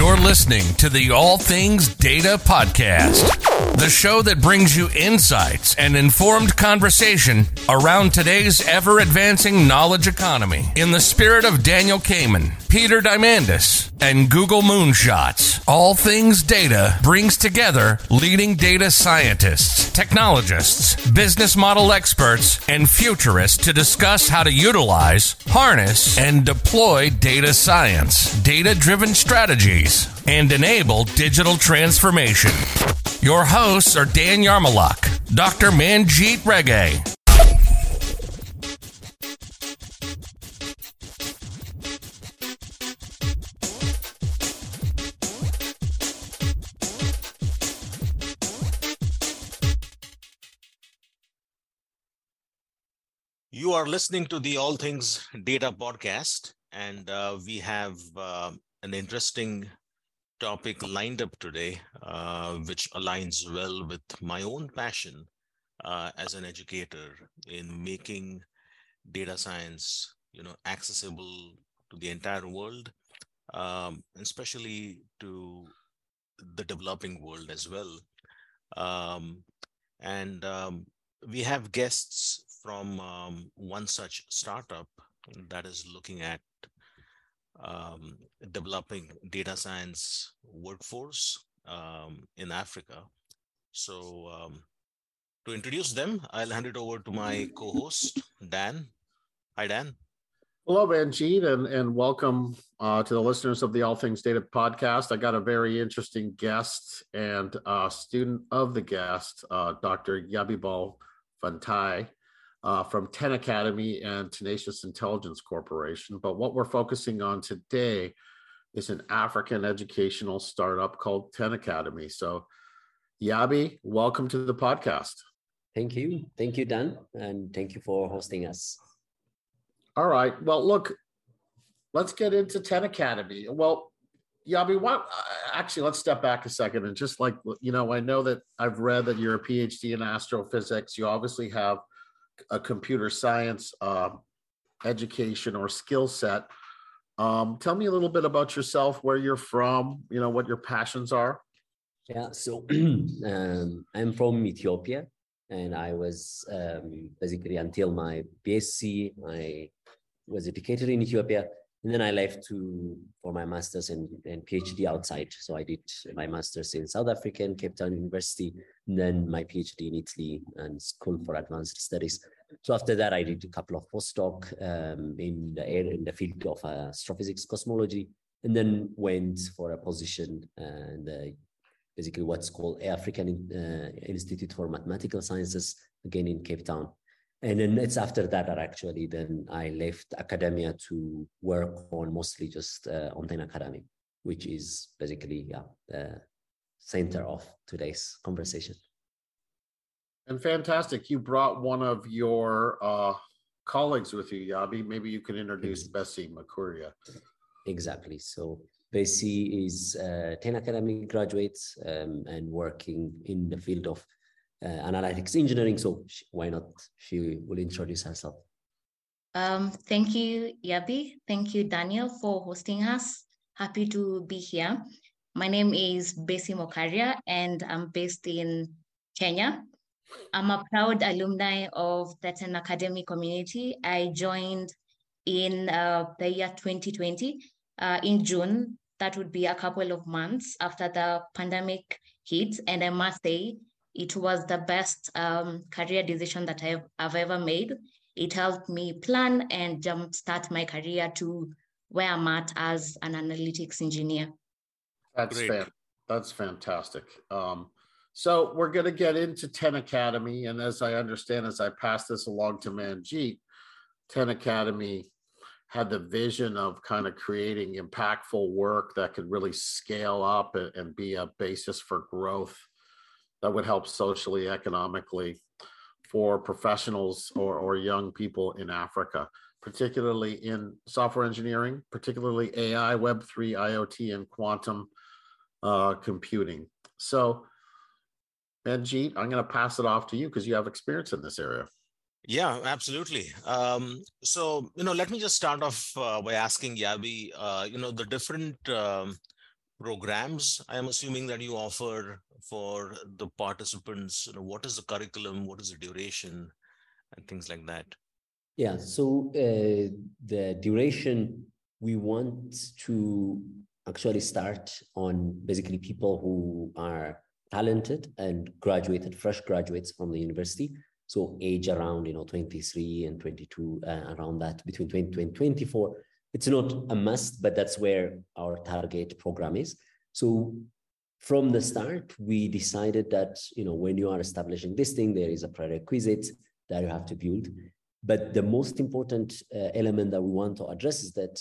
You're listening to the All Things Data Podcast, the show that brings you insights and informed conversation around today's ever advancing knowledge economy. In the spirit of Daniel Kahneman, Peter Diamandis, and Google Moonshots, All Things Data brings together leading data scientists, technologists, business model experts, and futurists to discuss how to utilize, harness, and deploy data science, data driven strategies, and enable digital transformation. Your hosts are Dan Yarmoluk, Dr. Manjeet Rege, You are listening to the All Things Data podcast, and uh, we have uh, an interesting topic lined up today, uh, which aligns well with my own passion uh, as an educator in making data science, you know, accessible to the entire world, um, especially to the developing world as well. Um, and um, we have guests from um, one such startup that is looking at um, developing data science workforce um, in Africa. So um, to introduce them, I'll hand it over to my co-host, Dan. Hi, Dan. Hello, Manjeet, and, and welcome uh, to the listeners of the All Things Data podcast. I got a very interesting guest and uh, student of the guest, uh, Dr. Yabebal Fantaye uh, from 10 Academy and Tenacious Intelligence Corporation. But what we're focusing on today is an African educational startup called 10 Academy. So, Yabi, welcome to the podcast. Thank you. Thank you, Dan. And thank you for hosting us. All right. Well, look, let's get into 10 Academy. Well, Yabi, what actually let's step back a second and just like you know, I know that I've read that you're a PhD in astrophysics. You obviously have a computer science uh, education or skill set. Um, tell me a little bit about yourself, where you're from, you know, what your passions are. Yeah, so um, I'm from Ethiopia, and I was um, basically until my BSc, I was educated in Ethiopia, and then I left to for my master's and, and PhD outside. So I did my master's in South Africa in Cape Town University, and then my PhD in Italy and School for Advanced Studies. So after that, I did a couple of postdoc um, in the area, in the field of uh, astrophysics cosmology, and then went for a position uh, in the basically what's called African uh, Institute for Mathematical Sciences, again in Cape Town. And then it's after that that actually then I left academia to work on mostly just uh, on 10 Academy, which is basically yeah, the center of today's conversation. And fantastic. You brought one of your uh, colleagues with you, Yabi. Maybe you can introduce Bessie Makuria. Exactly. So Bessie is a 10 Academy graduate um, and working in the field of uh, analytics engineering. So she, why not? She will introduce herself. Um, thank you, Yabi. Thank you, Daniel, for hosting us. Happy to be here. My name is Bessie Mokaria, and I'm based in Kenya. I'm a proud alumni of 10 Academy community. I joined in uh, the year 2020 uh, in June. That would be a couple of months after the pandemic hit. And I must say, it was the best um, career decision that I've, I've ever made. It helped me plan and jumpstart my career to where I'm at as an analytics engineer. That's fan- that's fantastic. Um, so we're going to get into 10 Academy. And as I understand, as I pass this along to Manjeet, 10 Academy had the vision of kind of creating impactful work that could really scale up and, and be a basis for growth that would help socially, economically for professionals or, or young people in Africa, particularly in software engineering, particularly AI, Web3, IoT, and quantum uh, computing. So Manjeet, I'm going to pass it off to you because you have experience in this area. Yeah, absolutely. Um, so, you know, let me just start off uh, by asking Yabi, uh, you know, the different um, programs i'm assuming that you offer for the participants you know what is the curriculum what is the duration and things like that. Yeah so uh, the duration we want to actually start on basically people who are talented and graduated fresh graduates from the university. So age around you know 23 and 22 uh, around that between 20 and 24 it's not a must, but that's where our target program is. So from the start, we decided that you know when you are establishing this thing, there is a prerequisite that you have to build. But the most important uh, element that we want to address is that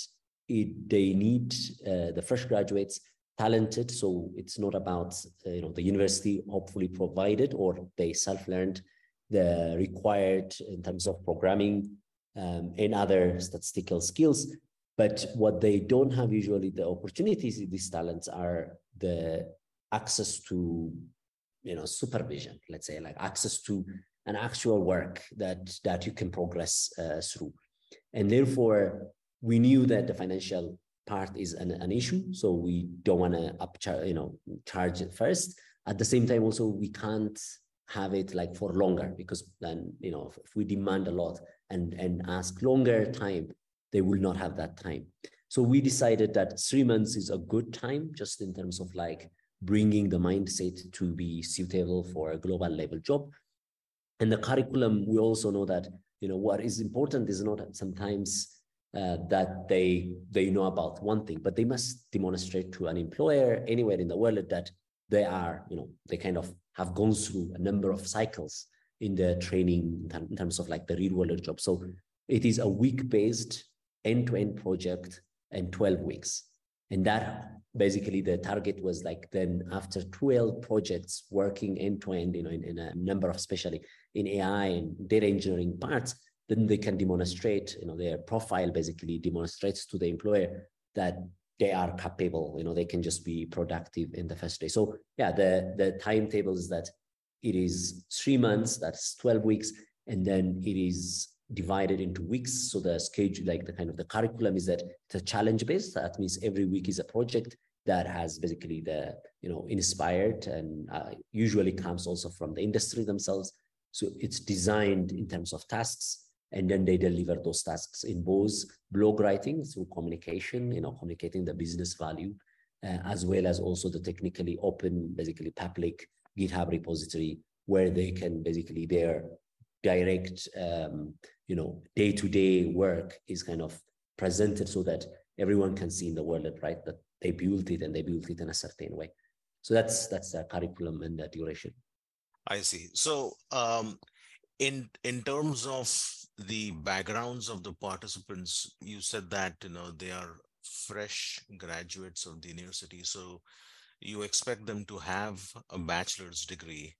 it, they need uh, the fresh graduates talented. So it's not about uh, you know the university hopefully provided or they self-learned the required in terms of programming um, and other statistical skills but what they don't have usually the opportunities, these talents are the access to, you know, supervision, let's say, like access to an actual work that that you can progress uh, through. And therefore, we knew that the financial part is an, an issue. So we don't want to upcharge, you know, charge it first. At the same time, also we can't have it like for longer because then, you know, if, if we demand a lot and and ask longer time, they will not have that time. So we decided that three months is a good time, just in terms of like bringing the mindset to be suitable for a global level job. And the curriculum, we also know that you know what is important is not sometimes uh, that they they know about one thing, but they must demonstrate to an employer anywhere in the world that they are you know they kind of have gone through a number of cycles in the training in terms of like the real world job. So it is a week based end-to-end project in 12 weeks. And that basically the target was like then after 12 projects working end-to-end, you know, in, in a number of especially in AI and data engineering parts, then they can demonstrate, you know, their profile basically demonstrates to the employer that they are capable, you know, they can just be productive in the first day. So yeah, the the timetable is that it is three months, that's 12 weeks, and then it is divided into weeks. So the schedule, like the kind of the curriculum is that it's challenge based. That means every week is a project that has basically the, you know, inspired and uh, usually comes also from the industry themselves. So it's designed in terms of tasks and then they deliver those tasks in both blog writing through communication, you know, communicating the business value, uh, as well as also the technically open, basically public GitHub repository where they can basically their direct um, you know day-to-day work is kind of presented so that everyone can see in the world that right that they built it and they built it in a certain way. So that's that's the curriculum and the duration. I see. So um in in terms of the backgrounds of the participants you said that you know they are fresh graduates of the university. So you expect them to have a bachelor's degree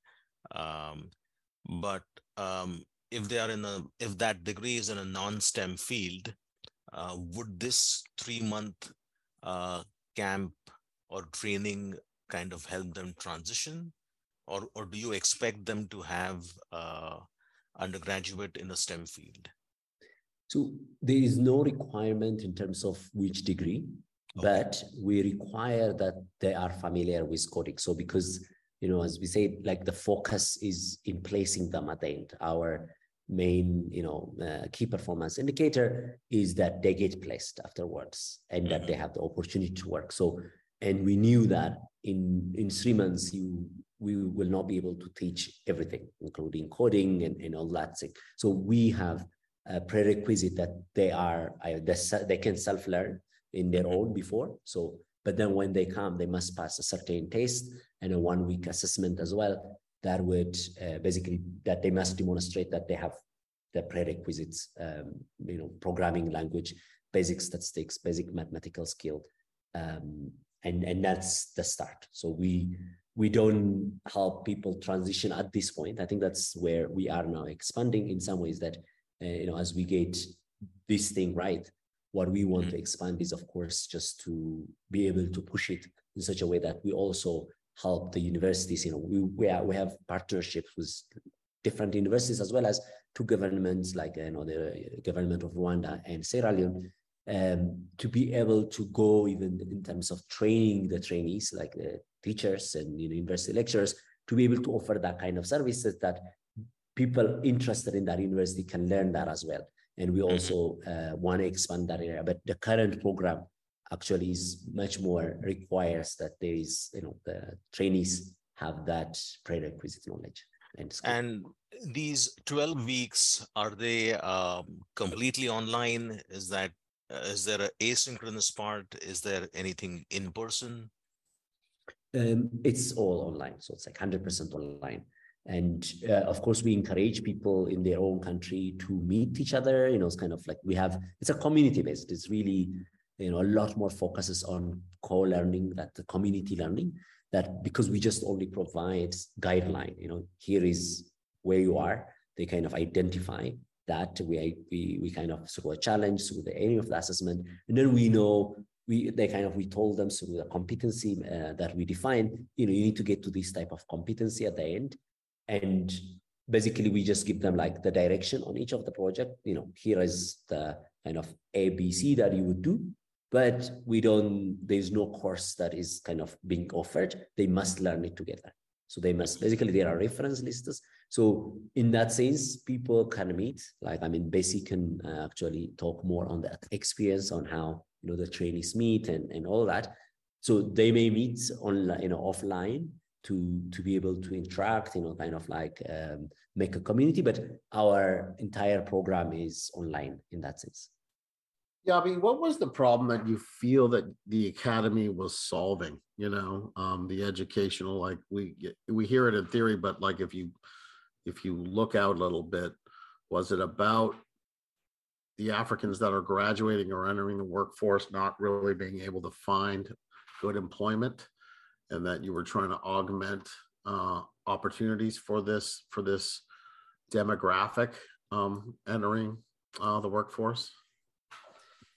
um, but um, if they are in a if that degree is in a non-STEM field, uh, would this three month uh, camp or training kind of help them transition, or or do you expect them to have uh, undergraduate in a STEM field? So there is no requirement in terms of which degree, okay. but we require that they are familiar with coding. So because you know, as we say, like the focus is in placing them at the end. Our main, you know, uh, key performance indicator is that they get placed afterwards and that they have the opportunity to work. So, and we knew that in in three months, you we will not be able to teach everything, including coding and, and all that thing. So we have a prerequisite that they are they, they can self learn in their own before. So, but then when they come, they must pass a certain test and a one week assessment as well that would uh, basically that they must demonstrate that they have the prerequisites um, you know programming language basic statistics basic mathematical skill um, and and that's the start so we we don't help people transition at this point i think that's where we are now expanding in some ways that uh, you know as we get this thing right what we want to mm-hmm. expand is of course just to be able to push it in such a way that we also help the universities. You know, we we, are, we have partnerships with different universities as well as two governments like you know the government of Rwanda and Sierra Leone um, to be able to go even in terms of training the trainees, like the teachers and you know, university lecturers, to be able to offer that kind of services that people interested in that university can learn that as well. And we mm-hmm. also uh, want to expand that area. But the current program actually is much more requires that there is, you know, the trainees have that prerequisite knowledge and. And these 12 weeks, are they um, completely online? Is that uh, is there an asynchronous part? Is there anything in person? Um, it's all online, so it's like 100% online. And uh, of course, we encourage people in their own country to meet each other. You know, it's kind of like we have, it's a community based. It's really, you know, a lot more focuses on co-learning, that the community learning, that because we just only provide guideline, you know, here is where you are. They kind of identify that we we we kind of sort of challenge through the any of the assessment, and then we know we they kind of we told them through the competency uh, that we define. You know, you need to get to this type of competency at the end, and basically we just give them like the direction on each of the project. You know, here is the kind of ABC that you would do, but we don't. There's no course that is kind of being offered. They must learn it together. So they must basically there are reference lists so in that sense, people can meet. Like I mean, Bessie can uh, actually talk more on that experience on how you know the trainees meet and and all that. So they may meet online, you know, offline to to be able to interact, you know, kind of like um, make a community. But our entire program is online in that sense. Mean, what was the problem that you feel that the academy was solving? You know, um, the educational, like we we hear it in theory, but like if you if you look out a little bit, was it about the Africans that are graduating or entering the workforce not really being able to find good employment, and that you were trying to augment uh, opportunities for this for this demographic um, entering uh, the workforce?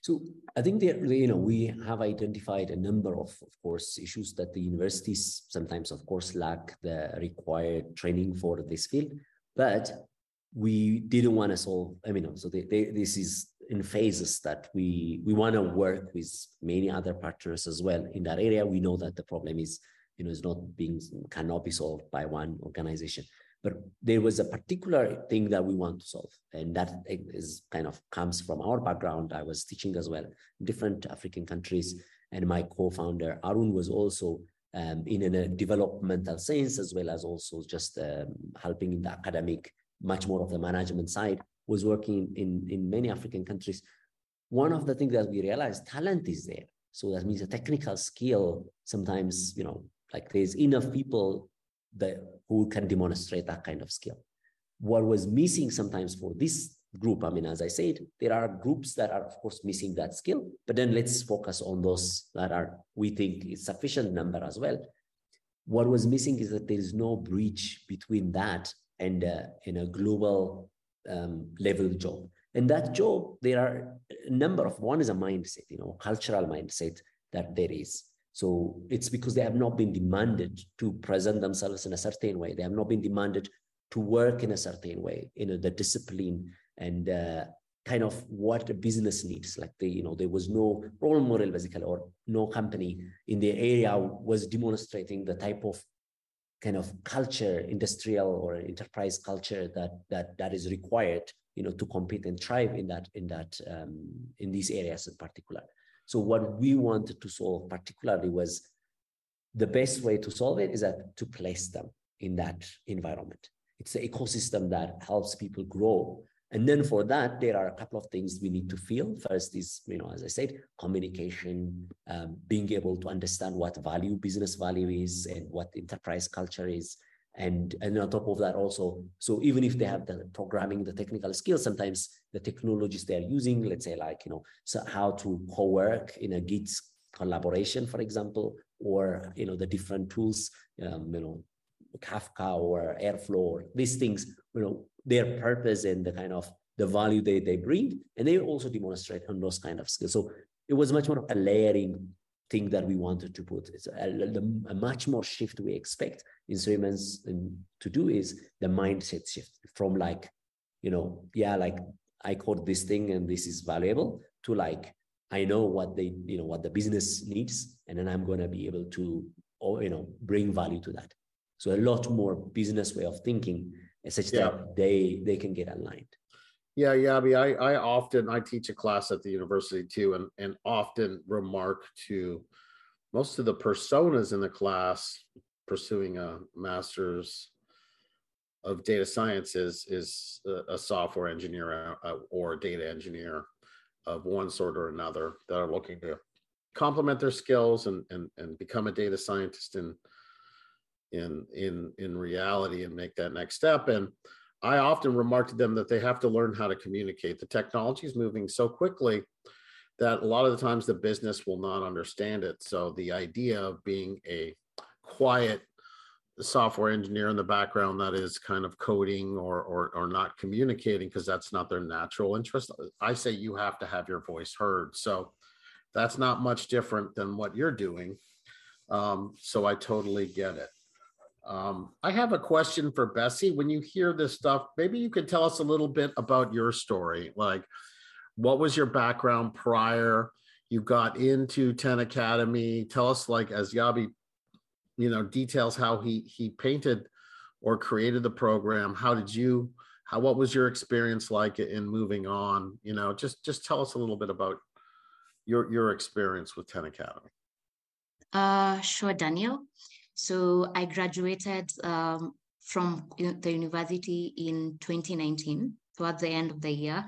So I think that you know we have identified a number of, of course, issues that the universities sometimes, of course, lack the required training for this field, but we didn't want to solve. I mean, so they, they, this is in phases that we we want to work with many other partners as well in that area. We know that the problem is you know is not being cannot be solved by one organization. But there was a particular thing that we want to solve, and that is kind of comes from our background. I was teaching as well in different African countries, and my co-founder Arun was also um, in a developmental sense as well as also just um, helping in the academic, much more of the management side. Was working in in many African countries. One of the things that we realized, talent is there. So that means a technical skill. Sometimes you know, like there's enough people that who can demonstrate that kind of skill. What was missing sometimes for this group, I mean, as I said, there are groups that are, of course, missing that skill, but then let's focus on those that are, we think, is sufficient number as well. What was missing is that there is no bridge between that and uh, in a global um, level job. And that job, there are a number of, one is a mindset, you know, cultural mindset that there is. So it's because they have not been demanded to present themselves in a certain way. They have not been demanded to work in a certain way, you know, the discipline and uh, kind of what a business needs. Like they, you know, there was no role model basically, or no company in the area was demonstrating the type of kind of culture, industrial or enterprise culture that that that is required, you know, to compete and thrive in that in that um, in these areas in particular. So what we wanted to solve particularly was the best way to solve it is that to place them in that environment. It's the ecosystem that helps people grow. And then for that, there are a couple of things we need to feel. First is, you know, as I said, communication, um, being able to understand what value business value is and what enterprise culture is, and and on top of that also so even if they have the programming the technical skills sometimes the technologies they're using let's say like you know so how to co-work in a git collaboration for example or you know the different tools um, you know kafka or airflow or these things you know their purpose and the kind of the value they, they bring and they also demonstrate on those kind of skills. So it was much more of a layering thing that we wanted to put. It's a, a, much more shift we expect instruments um, to do is the mindset shift from like, you know, yeah, like I code this thing and this is valuable to like, I know what they, you know, what the business needs, and then I'm going to be able to, or, you know, bring value to that. So a lot more business way of thinking, such yeah. that they they can get aligned. Yeah, Yabi, I, I often I teach a class at the university too, and and often remark to most of the personas in the class pursuing a master's of data science is is a, software engineer uh, or a data engineer of one sort or another that are looking to complement their skills and and, and become a data scientist in in in in reality and make that next step. And i often remark to them that they have to learn how to communicate. The technology is moving so quickly that a lot of the times the business will not understand it. So the idea of being a quiet software engineer in the background that is kind of coding or or, or not communicating because that's not their natural interest i say you have to have your voice heard. So that's not much different than what you're doing. Um, so i totally get it um, i have a question for bessie. When you hear this stuff maybe you could tell us a little bit about your story. Like what was your background prior? You got into 10 academy. Tell us like as yabi you know details how he he painted or created the program. How did you how what was your experience like in moving on? You know just just tell us a little bit about your your experience with 10 academy. Uh sure daniel so i graduated um, from the university in 2019 towards the end of the year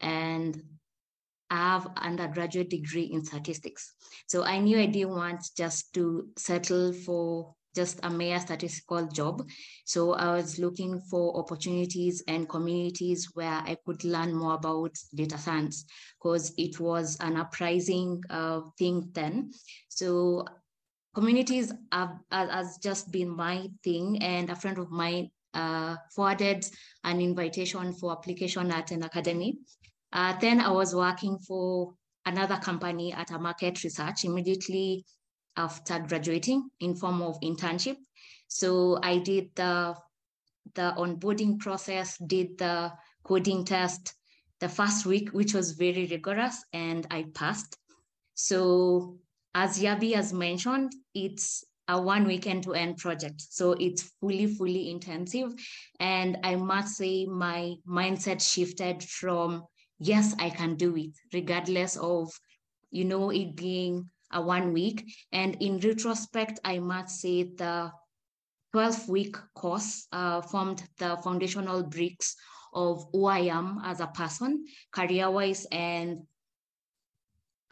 and I have undergraduate degree in statistics. So I knew I didn't want just to settle for just a mere statistical job. So I was looking for opportunities and communities where I could learn more about data science because it was an uprising uh, thing then. So communities have, has just been my thing and a friend of mine uh, forwarded an invitation for application at an academy uh, then I was working for another company at a market research immediately after graduating in form of internship. So I did the the onboarding process, did the coding test the first week, which was very rigorous, and I passed. So as Yabi has mentioned, it's a one week end to end project. So it's fully, fully intensive. And I must say my mindset shifted from yes, I can do it, regardless of, you know, it being a one week. And in retrospect, I must say the 12 week course uh, formed the foundational bricks of who I am as a person, career wise, and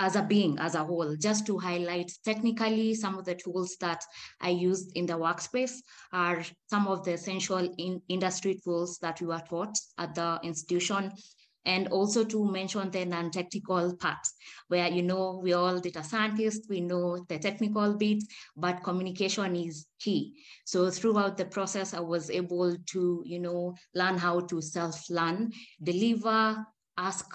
as a being as a whole, just to highlight technically some of the tools that I used in the workspace are some of the essential in industry tools that we were taught at the institution. And also to mention the non-technical parts where you know we're all data scientists we know the technical bits but communication is key. So throughout the process i was able to you know learn how to self-learn deliver ask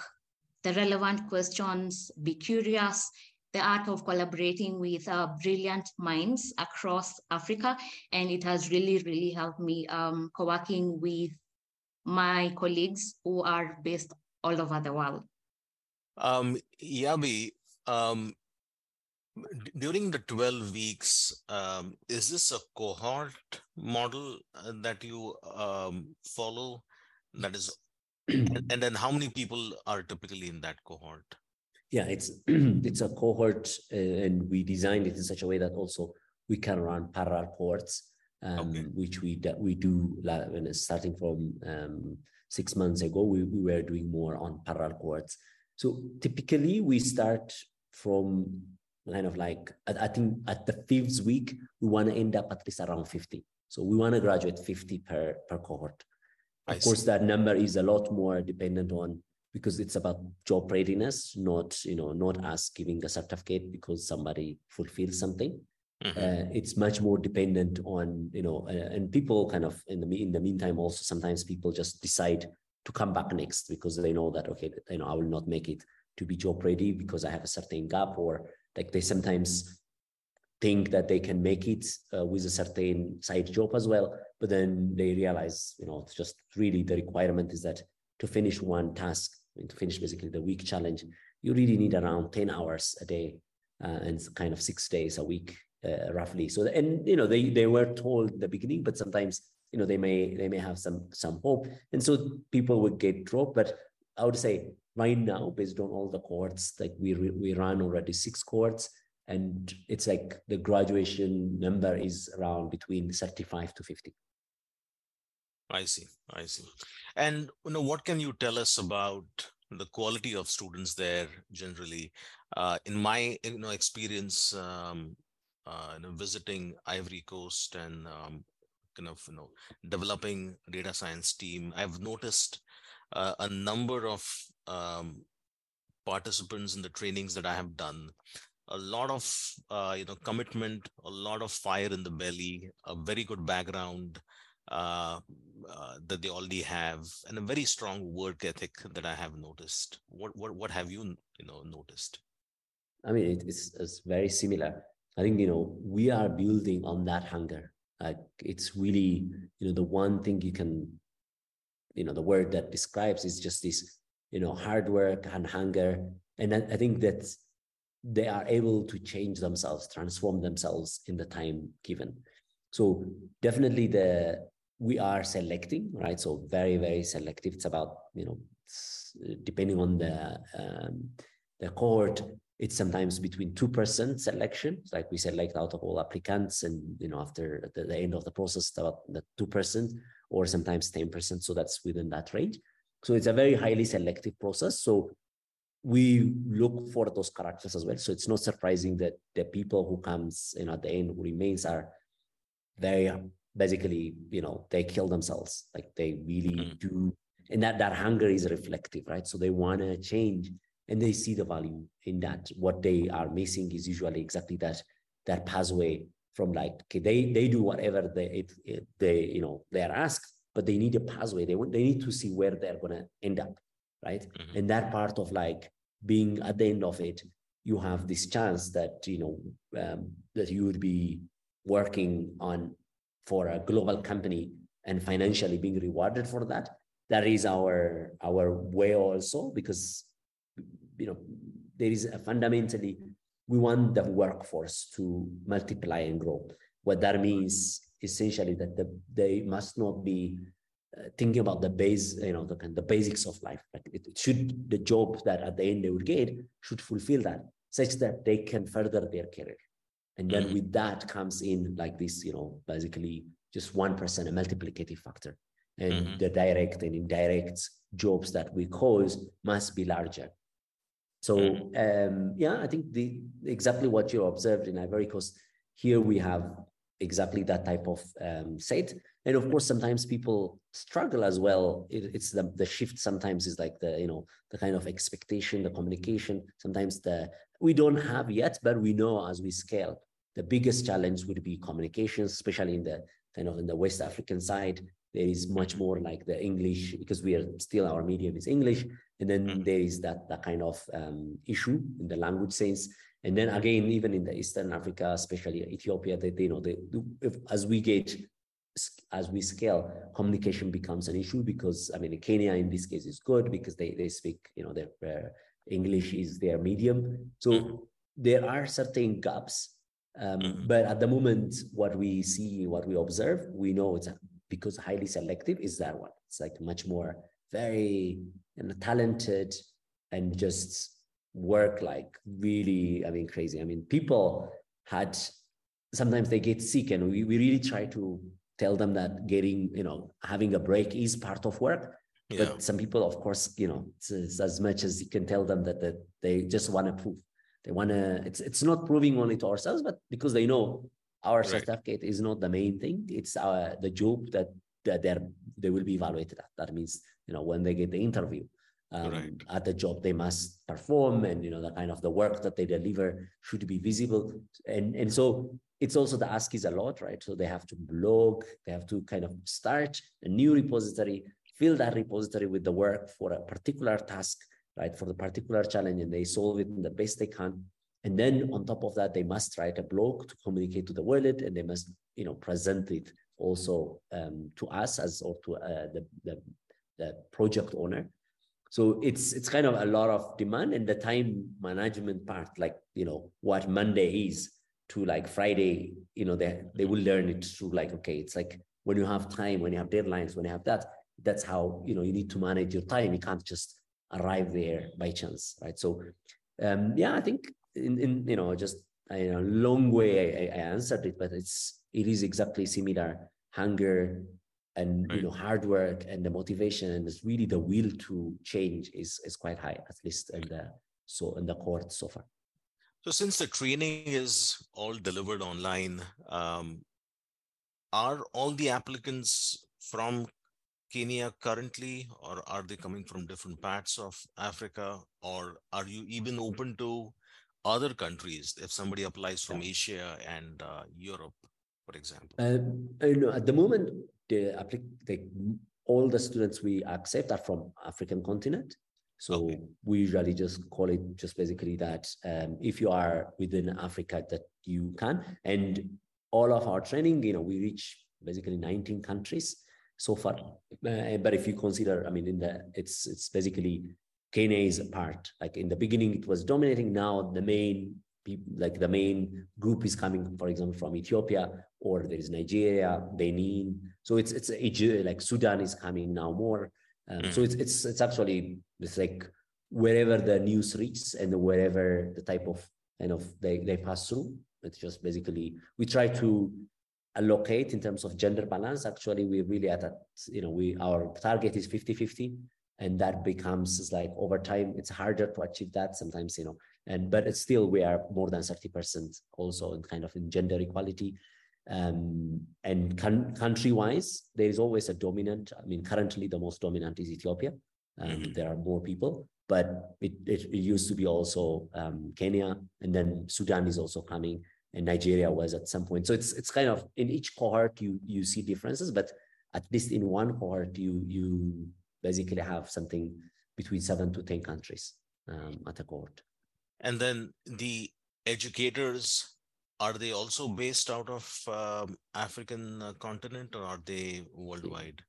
the relevant questions be curious the art of collaborating with uh, brilliant minds across africa and it has really really helped me um, co-working with my colleagues who are based all over the world. Um, Yabi, um, during the 12 weeks, um, is this a cohort model uh, that you um, follow? That is, and, and then how many people are typically in that cohort? Yeah, it's it's a cohort, uh, and we designed it in such a way that also we can run parallel cohorts um, okay. which we we do starting from um, six months ago. We, we were doing more on parallel cohorts. So typically we start from kind of like I, I think at the fifth week we want to end up at least around 50. So we want to graduate 50 per per cohort. Of I course, see. that number is a lot more dependent on because it's about job readiness, not you know not us giving a certificate because somebody fulfills something. Mm-hmm. Uh, it's much more dependent on you know, uh, and people kind of in the in the meantime also sometimes people just decide to come back next because they know that okay, you know, I will not make it to be job ready because I have a certain gap, or like they sometimes think that they can make it uh, with a certain side job as well, but then they realize you know it's just really the requirement is that to finish one task, to finish basically the week challenge, you really need around 10 hours a day uh, and kind of six days a week uh, roughly. So and you know they they were told the beginning but sometimes you know they may they may have some some hope. And so people would get dropped but i would say right now based on all the cohorts like we we run already six cohorts and it's like the graduation number is around between 35 to 50 i see i see. And you know what can you tell us about the quality of students there generally? Uh, in my you know experience um, uh, you know, visiting ivory coast and um, kind of you know developing data science team i've noticed uh, a number of um, participants in the trainings that i have done a lot of uh, you know commitment a lot of fire in the belly a very good background uh, uh, that they already have and a very strong work ethic that i have noticed. What what, what have you you know noticed? I mean it's, it's very similar. I think you know we are building on that hunger. Like it's really you know the one thing you can you know the word that describes is just this you know hard work and hunger. And I, I think that they are able to change themselves transform themselves in the time given. So definitely the we are selecting right? So very very selective. It's about you know depending on the um, the cohort it's sometimes between 2% selection. Like we select out of all applicants and you know after the, the end of the process about the 2% or sometimes 10% so that's within that range. So it's a very highly selective process. So we look for those characters as well. So it's not surprising that the people who comes you know at the end who remains are very basically you know they kill themselves. Like they really mm. do. And that that hunger is reflective right? So they want to change and they see the value in that. What they are missing is usually exactly that that pathway from like okay they they do whatever they it, it, they you know they are asked but they need a pathway. They want they need to see where they're going to end up right? Mm-hmm. and that part of like being at the end of it you have this chance that you know um, that you would be working on for a global company and financially being rewarded for that that is our our way also because you know, there is a fundamentally, we want the workforce to multiply and grow. What that means essentially that the, they must not be uh, thinking about the base, you know, the, the basics of life. But it, it should, the job that at the end they would get should fulfill that such that they can further their career. And then mm-hmm. with that comes in like this, you know, basically just 1%, a multiplicative factor. And mm-hmm. the direct and indirect jobs that we cause must be larger. So mm-hmm. um, yeah, I think the exactly what you observed in Ivory Coast. Here we have exactly that type of um, set, and of course sometimes people struggle as well. It, it's the the shift. Sometimes is like the you know the kind of expectation, the communication. Sometimes the we don't have yet, but we know as we scale, the biggest challenge would be communications, especially in the kind of in the West African side. There is much mm-hmm. more like the English because we are still our medium is English and then mm-hmm. there is that, that kind of um, issue in the language sense. And then again, even in the Eastern Africa, especially Ethiopia, they, they you know, they, if, as we get, as we scale, communication becomes an issue because, I mean, Kenya in this case is good because they, they speak, you know, their uh, English is their medium. So mm-hmm. there are certain gaps. Um, mm-hmm. But at the moment, what we see, what we observe, we know it's because highly selective is that one. It's like much more very and talented and just work like really, I mean, crazy. I mean, people had sometimes they get sick, and we, we really try to tell them that getting, you know, having a break is part of work. Yeah. But some people, of course, you know, it's, it's as much as you can tell them that, that they just want to prove. They want to, it's, it's not proving only to ourselves, but because they know our right. certificate is not the main thing. It's our, the job that, that they're, they will be evaluated at. That means you know when they get the interview um, right. at the job they must perform and you know the kind of the work that they deliver should be visible and and so it's also the ask is a lot right so they have to blog they have to kind of start a new repository fill that repository with the work for a particular task right for the particular challenge and they solve it in the best they can and then on top of that they must write a blog to communicate to the world and they must you know present it also um, to us as or to uh, the, the the project owner. So it's it's kind of a lot of demand and the time management part, like you know what Monday is to like Friday, you know they they will learn it through like okay, it's like when you have time, when you have deadlines, when you have that, that's how you know you need to manage your time. You can't just arrive there by chance, right? So um, yeah, I think in, in you know just a long way I, I answered it, but it's it is exactly similar hunger and right. you know hard work and the motivation and it's really the will to change is is quite high at least in the so in the cohort so far so since the training is all delivered online um, are all the applicants from kenya currently or are they coming from different parts of africa or are you even open to other countries if somebody applies from yeah. asia and uh, europe for example um, you know, at the moment the, the all the students we accept are from African continent. So okay. we usually just call it just basically that um, if you are within Africa that you can. And all of our training, you know, we reach basically 19 countries so far. Uh, but if you consider, I mean, in the it's it's basically Kenya is a part. Like in the beginning, it was dominating. Now the main like the main group is coming, for example, from Ethiopia or there is Nigeria, Benin. So it's it's like Sudan is coming now more. Um, mm. So it's it's it's actually it's like wherever the news reaches and wherever the type of kind of they, they pass through. It's just basically we try to allocate in terms of gender balance. Actually, we really at that, you know, we our target is 50-50. And that becomes like over time, it's harder to achieve that sometimes, you know, and but it's still we are more than 30% also in kind of in gender equality um, and country wise, there is always a dominant. I mean, currently the most dominant is Ethiopia. Um, mm-hmm. There are more people, but it, it, it used to be also um, Kenya, and then Sudan is also coming, and Nigeria was at some point. So it's it's kind of in each cohort you you see differences, but at least in one cohort you you basically have something between seven to ten countries um, at a cohort. And then the educators are they also based out of um, African uh, continent or are they worldwide?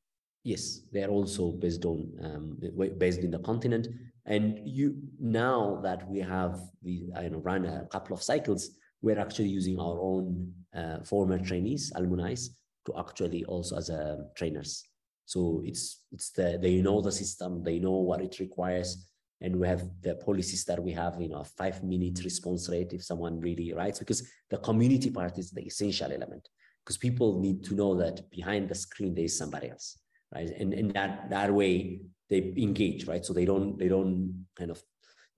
Yes, they are also based on um, based in the continent. And you now that we have we I know, run a couple of cycles, we're actually using our own uh, former trainees, alumni, to actually also as a um, trainers. So it's it's the they know the system, they know what it requires, and we have the policies that we have you know a five minute response rate if someone really writes because the community part is the essential element because people need to know that behind the screen there is somebody else right? And in that that way they engage right? So they don't they don't kind of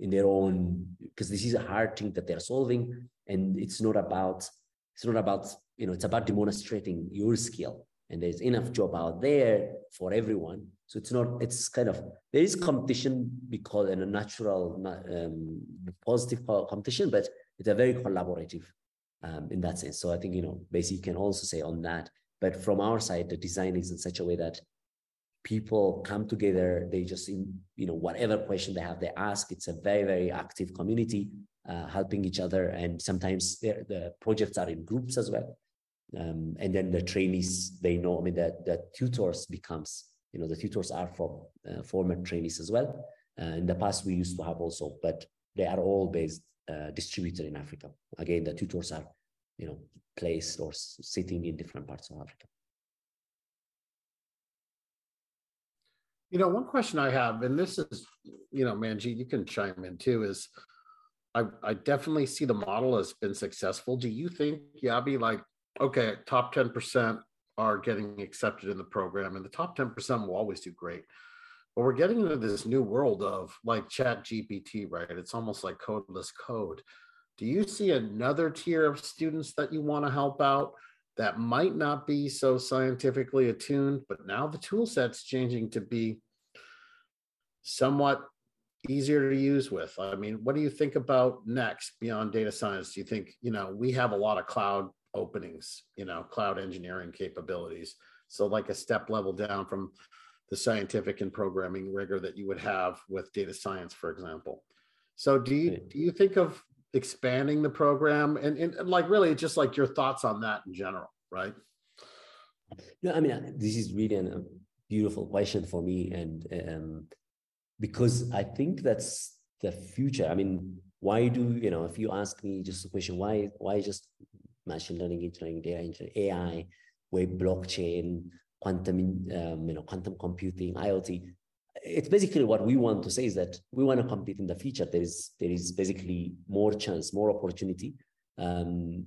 in their own because this is a hard thing that they're solving and it's not about it's not about you know it's about demonstrating your skill and there's enough job out there for everyone so it's not, it's kind of, there is competition because in a natural, um, positive competition, but it's a very collaborative um, in that sense. So I think, you know, basically can also say on that, but from our side, the design is in such a way that people come together, they just, in, you know, whatever question they have, they ask, it's a very, very active community, uh, helping each other. And sometimes the projects are in groups as well. Um, and then the trainees, they know, I mean, that the tutors becomes you know, the tutors are from uh, former trainees as well. Uh, in the past, we used to have also, but they are all based uh, distributed in Africa. Again, the tutors are, you know, placed or sitting in different parts of Africa. You know, one question I have, and this is, you know, Manjeet, you can chime in too, is I, I definitely see the model has been successful. Do you think, Yabi, like, okay, top 10%, are getting accepted in the program, and the top 10% will always do great. But we're getting into this new world of like Chat GPT, right? It's almost like codeless code. Do you see another tier of students that you want to help out that might not be so scientifically attuned, but now the tool set's changing to be somewhat easier to use with? I mean, what do you think about next beyond data science? Do you think, you know, we have a lot of cloud openings, you know, cloud engineering capabilities. So like a step level down from the scientific and programming rigor that you would have with data science, for example. So do you do you think of expanding the program and, and, and like really just like your thoughts on that in general, right? No, I mean this is really a beautiful question for me, and um, because I think that's the future. I mean, why do you know? If you ask me just a question, why why just machine learning, engineering, data engineering, AI, web blockchain, quantum, um, you know, quantum computing, IoT? It's basically what we want to say is that we want to compete in the future. There is there is basically more chance, more opportunity um,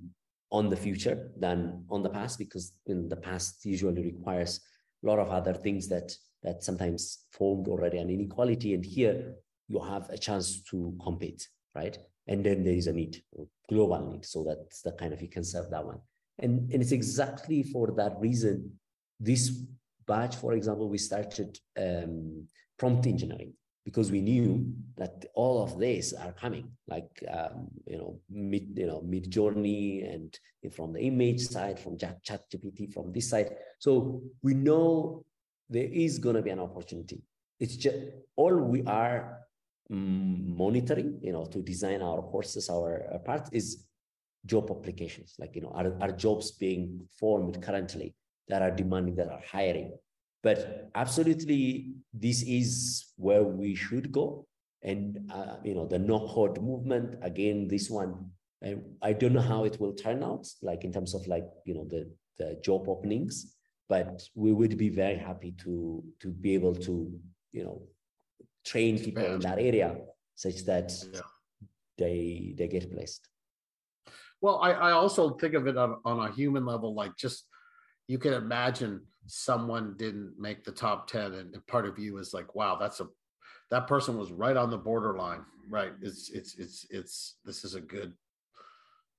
on the future than on the past because in the past usually requires a lot of other things that that sometimes formed already an inequality and here you have a chance to compete right and then there is a need global need. So that's the kind of you can serve that one. And, and it's exactly for that reason this batch for example we started um, prompt engineering because we knew that all of this are coming like um, you know mid you know Midjourney and from the image side from chat, ChatGPT from this side. So we know there is going to be an opportunity. It's just all we are monitoring you know to design our courses our, our part is job applications. Like you know are, are jobs being formed currently that are demanding that are hiring? But absolutely this is where we should go. And uh, you know the no code movement again this one and i don't know how it will turn out like in terms of like you know the the job openings but we would be very happy to to be able to you know train people in that area such that yeah. they they get placed well I, I also think of it on, on a human level like just you can imagine someone didn't make the top 10 and part of you is like wow that's a that person was right on the borderline right? It's it's it's it's this is a good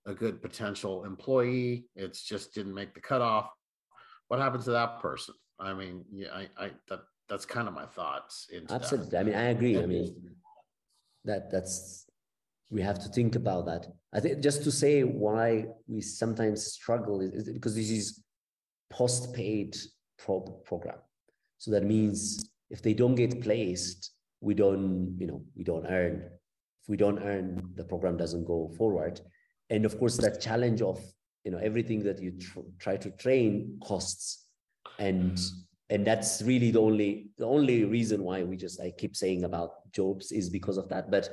a good potential employee. It's just didn't make the cutoff. What happens to that person? I mean yeah i i that that's kind of my thoughts absolutely that. i mean i agree i mean that that's we have to think about that i think just to say why we sometimes struggle is, is because this is post-paid pro- program. So that means if they don't get placed, we don't, you know, we don't earn. If we don't earn, the program doesn't go forward. And of course, that challenge of you know everything that you tr- try to train costs, and mm-hmm. And that's really the only the only reason why we just I keep saying about jobs is because of that. But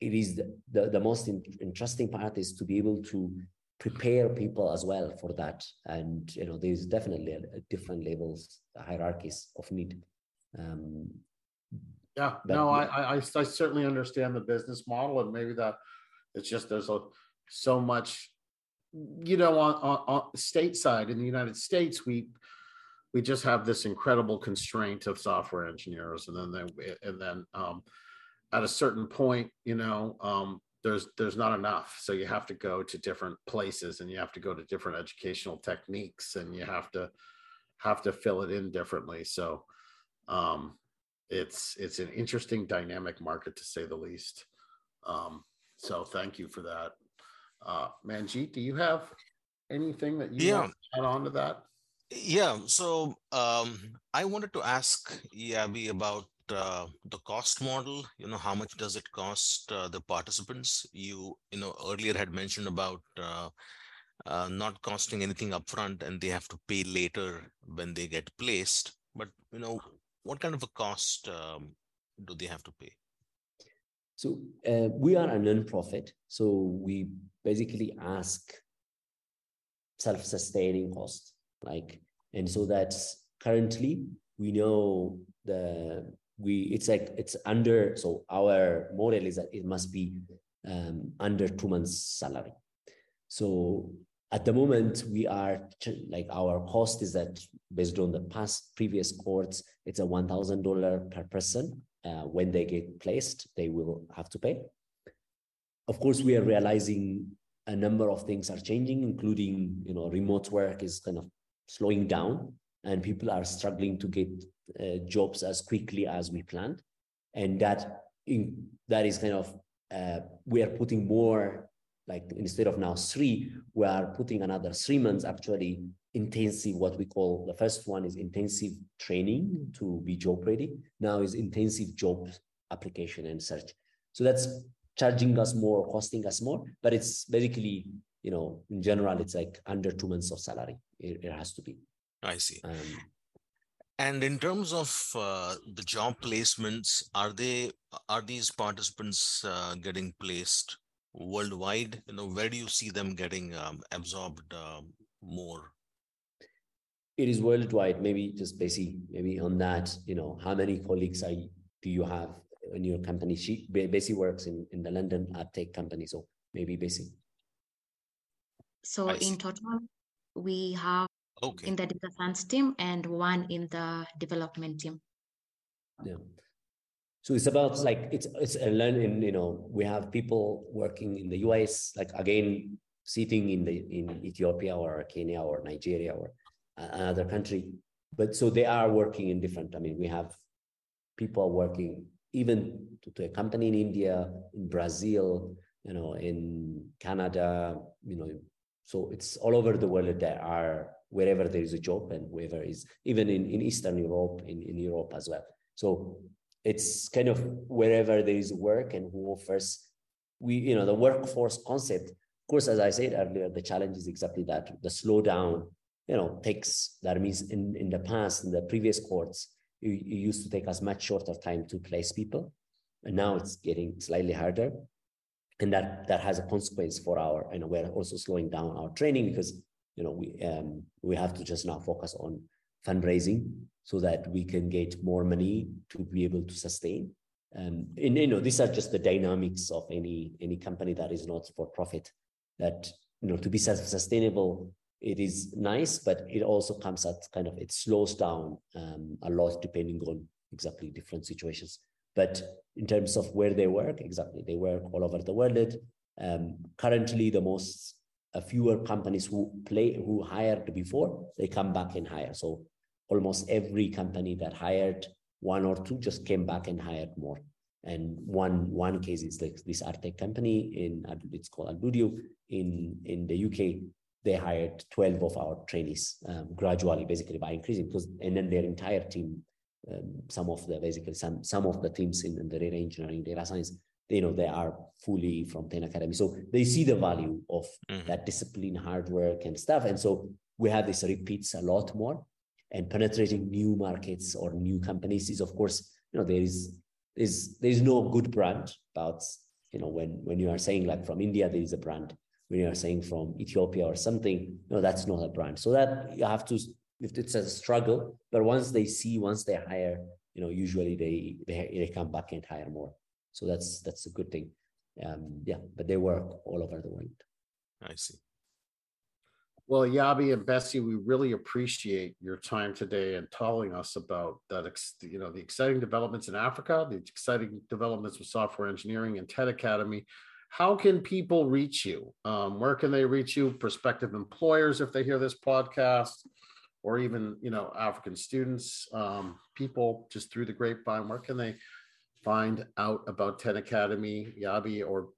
it is the, the, the most in- interesting part is to be able to prepare people as well for that. And you know, there's definitely a, a different levels, hierarchies of need. Um, yeah, but, no, I, I I certainly understand the business model, and maybe that it's just there's a so much, you know, on on, on stateside in the United States, we we just have this incredible constraint of software engineers, and then they, and then um, at a certain point, you know, um, there's there's not enough. So you have to go to different places and you have to go to different educational techniques and you have to have to fill it in differently. So um it's it's an interesting dynamic market to say the least. Um so thank you for that. Uh manjeet do you have anything that you yeah. want to add on to that yeah so um i wanted to ask yabi about uh, the cost model you know how much does it cost uh, the participants? You you know earlier had mentioned about uh, uh, not costing anything upfront and they have to pay later when they get placed but you know what kind of a cost um, do they have to pay? So uh, we are a non-profit so we basically ask self-sustaining cost like and so that's currently we know the we it's like it's under so our model is that it must be um, under two months salary. So at the moment we are like our cost is that based on the past previous cohorts it's a $1000 per person. Uh, when they get placed they will have to pay. Of course we are realizing a number of things are changing including you know remote work is kind of slowing down and people are struggling to get uh, jobs as quickly as we planned. And that, in, that is kind of, uh, we are putting more, like instead of now three, we are putting another three months actually intensive, what we call, the first one is intensive training to be job ready. Now is intensive job application and search. So that's charging us more, costing us more, but it's basically, you know, in general, it's like under two months of salary. It, it has to be. I see. Um, And in terms of uh, the job placements, are they are these participants uh, getting placed worldwide? You know, where do you see them getting um, absorbed uh, more? It is worldwide. Maybe just basically, maybe on that, you know, how many colleagues are you, do you have in your company? She basically works in, in the London ad tech company. So maybe basically. So in total, we have okay. in the data science team and one in the development team. Yeah. So it's about like it's it's a learning. You know, we have people working in the US, like again, sitting in the in Ethiopia or Kenya or Nigeria or another country, but so they are working in different. I mean, we have people working even to, to a company in India, in Brazil, you know, in Canada, you know, so it's all over the world. That there are wherever there is a job and wherever is even in, in Eastern Europe, in, in Europe as well. So it's kind of wherever there is work and who offers we, you know, the workforce concept. Of course, as I said earlier, the challenge is exactly that. The slowdown, you know, takes that means in, in the past, in the previous cohorts, it, it used to take us much shorter time to place people. And now it's getting slightly harder and that that has a consequence for our and we're also slowing down our training because you know we um we have to just now focus on fundraising so that we can get more money to be able to sustain. Um and you know these are just the dynamics of any any company that is not for profit that you know to be sustainable it is nice but it also comes at kind of it slows down um, a lot depending on exactly different situations but in terms of where they work, exactly, they work all over the world. Um, currently, the most fewer companies who play who hired before they come back and hire. So almost every company that hired one or two just came back and hired more. And one one case is like this ad tech company in it's called Albudio in in the UK. They hired 12 of our trainees um, gradually, basically by increasing because and then their entire team um, some of the basically some some of the teams in, in the data engineering, data science, you know, they are fully from 10 Academy. So they see the value of mm-hmm. that discipline, hard work, and stuff. And so we have this repeats a lot more. And penetrating new markets or new companies is, of course, you know, there is is there is no good brand but you know when when you are saying like from India there is a brand when you are saying from Ethiopia or something no that's not a brand so that you have to if it's a struggle, but once they see, once they hire, you know, usually they they, they come back and hire more. So that's that's a good thing. Um, yeah, but they work all over the world. I see. Well, Yabi and Bessie, we really appreciate your time today and telling us about that. You know, the exciting developments in Africa, the exciting developments with software engineering and 10 Academy. How can people reach you? Um, where can they reach you? Prospective employers, if they hear this podcast, or even you know African students, um, people just through the grapevine? Where can they find out about 10 Academy, Yabi, or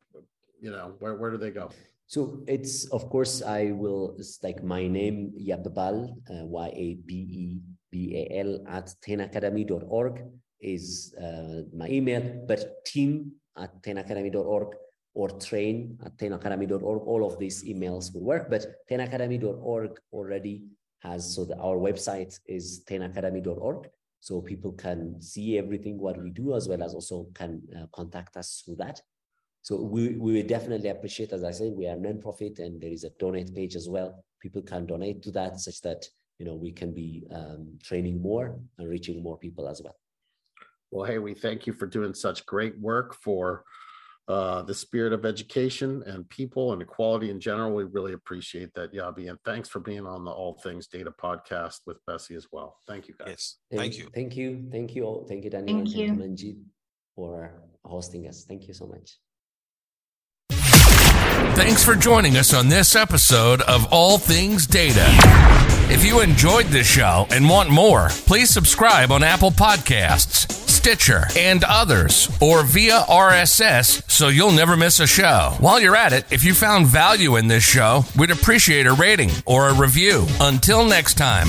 you know where where do they go? So it's of course I will like my name Yabebal uh, Y A B E B A L at tenacademy.org is uh, my email, but team at tenacademy.org or train at tenacademy.org. All of these emails will work, but tenacademy.org already has so that our website is tenacademy.org so people can see everything what we do as well as also can uh, contact us through that. So we, we definitely appreciate as i said we are non-profit and there is a donate page as well. People can donate to that such that you know we can be um, training more and reaching more people as well. Well hey we thank you for doing such great work for uh, the spirit of education and people and equality in general. We really appreciate that, Yabi. And thanks for being on the All Things Data podcast with Bessie as well. Thank you, guys. Yes. Thank you. Thank you. Thank you all. Thank you, Daniel. Thank you. Manjeet, for hosting us. Thank you so much. Thanks for joining us on this episode of All Things Data. If you enjoyed this show and want more, please subscribe on Apple Podcasts Stitcher, and others, or via RSS so you'll never miss a show. While you're at it, if you found value in this show, we'd appreciate a rating or a review. Until next time.